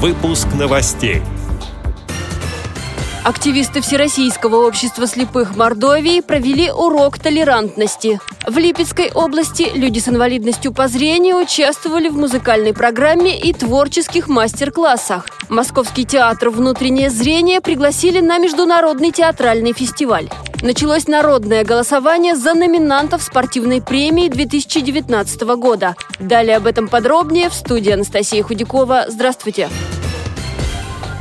Выпуск новостей. Активисты Всероссийского общества слепых Мордовии провели урок толерантности. В Липецкой области люди с инвалидностью по зрению участвовали в музыкальной программе и творческих мастер-классах. Московский театр «Внутреннее зрение» пригласили на Международный театральный фестиваль. Началось народное голосование за номинантов спортивной премии 2019 года. Далее об этом подробнее в студии Анастасия Худякова. Здравствуйте.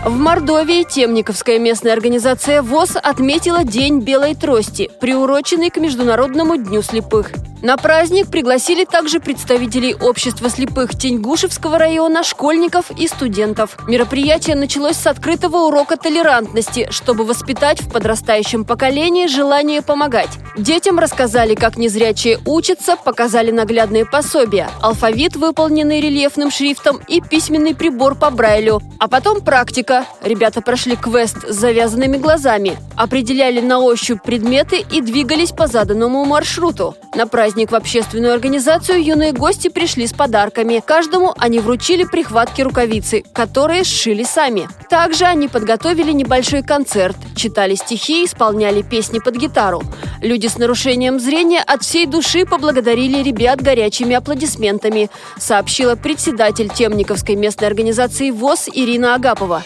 В Мордовии Темниковская местная организация ВОЗ отметила День белой трости, приуроченный к Международному дню слепых. На праздник пригласили также представителей общества слепых Теньгушевского района, школьников и студентов. Мероприятие началось с открытого урока толерантности, чтобы воспитать в подрастающем поколении желание помогать. Детям рассказали, как незрячие учатся, показали наглядные пособия, алфавит, выполненный рельефным шрифтом и письменный прибор по Брайлю. А потом практика. Ребята прошли квест с завязанными глазами, определяли на ощупь предметы и двигались по заданному маршруту. На праздник в общественную организацию юные гости пришли с подарками. Каждому они вручили прихватки рукавицы, которые сшили сами. Также они подготовили небольшой концерт, читали стихи, исполняли песни под гитару. Люди с нарушением зрения от всей души поблагодарили ребят горячими аплодисментами, сообщила председатель Темниковской местной организации ВОЗ Ирина Агапова.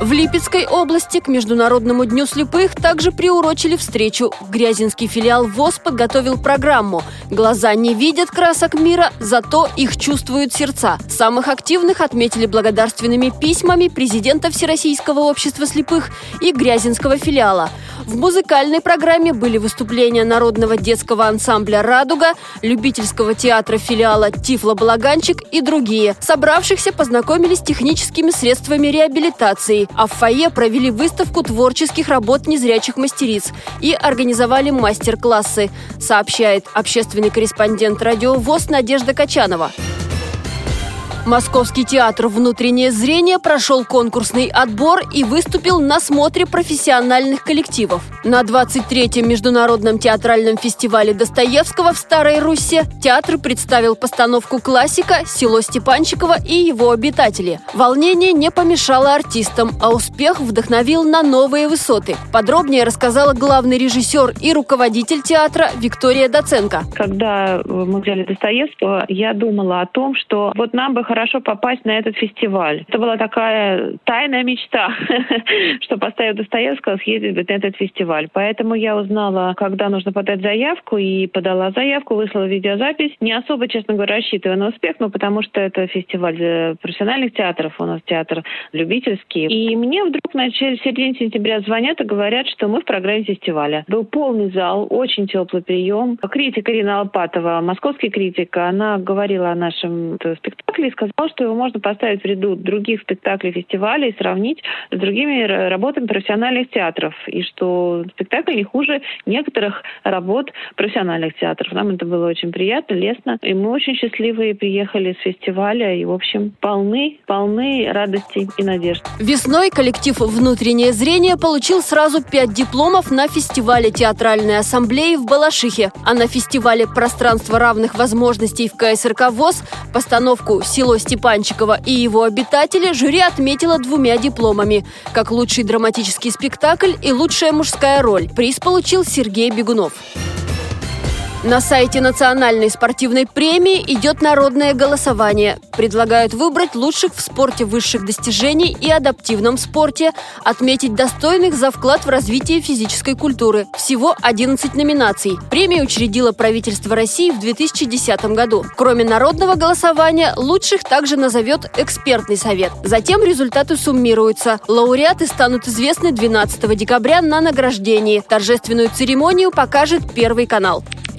В Липецкой области к Международному дню слепых также приурочили встречу. Грязинский филиал ВОЗ подготовил программу «Глаза не видят красок мира, зато их чувствуют сердца». Самых активных отметили благодарственными письмами президента Всероссийского общества слепых и Грязинского филиала. В музыкальной программе были выступления народного детского ансамбля «Радуга», любительского театра филиала «Тифло-Балаганчик» и другие. Собравшихся познакомились с техническими средствами реабилитации, а в фойе провели выставку творческих работ незрячих мастериц и организовали мастер-классы, сообщает общественный корреспондент радио ВОЗ Надежда Качанова. Московский театр «Внутреннее зрение» прошел конкурсный отбор и выступил на смотре профессиональных коллективов. На 23-м Международном театральном фестивале Достоевского в Старой Руси театр представил постановку классика «Село Степанчикова и его обитатели». Волнение не помешало артистам, а успех вдохновил на новые высоты. Подробнее рассказала главный режиссер и руководитель театра Виктория Доценко. Когда мы взяли Достоевского, я думала о том, что вот нам бы хорошо попасть на этот фестиваль. Это была такая тайная мечта, что поставив Достоевского, съездить на этот фестиваль. Поэтому я узнала, когда нужно подать заявку, и подала заявку, выслала видеозапись. Не особо, честно говоря, рассчитывая на успех, но потому что это фестиваль профессиональных театров, у нас театр любительский. И мне вдруг в в середине сентября звонят и говорят, что мы в программе фестиваля. Был полный зал, очень теплый прием. Критика Ирина Алпатова, московский критик, она говорила о нашем спектакле сказал, что его можно поставить в ряду других спектаклей фестиваля и сравнить с другими работами профессиональных театров. И что спектакль не хуже некоторых работ профессиональных театров. Нам это было очень приятно, лестно. И мы очень счастливые приехали с фестиваля и, в общем, полны, полны радости и надежд. Весной коллектив «Внутреннее зрение» получил сразу пять дипломов на фестивале театральной ассамблеи в Балашихе, а на фестивале «Пространство равных возможностей» в КСРК ВОЗ постановку «Сила село Степанчиково и его обитатели жюри отметило двумя дипломами. Как лучший драматический спектакль и лучшая мужская роль. Приз получил Сергей Бегунов. На сайте Национальной спортивной премии идет народное голосование. Предлагают выбрать лучших в спорте высших достижений и адаптивном спорте, отметить достойных за вклад в развитие физической культуры. Всего 11 номинаций. Премию учредило правительство России в 2010 году. Кроме народного голосования, лучших также назовет экспертный совет. Затем результаты суммируются. Лауреаты станут известны 12 декабря на награждении. Торжественную церемонию покажет Первый канал.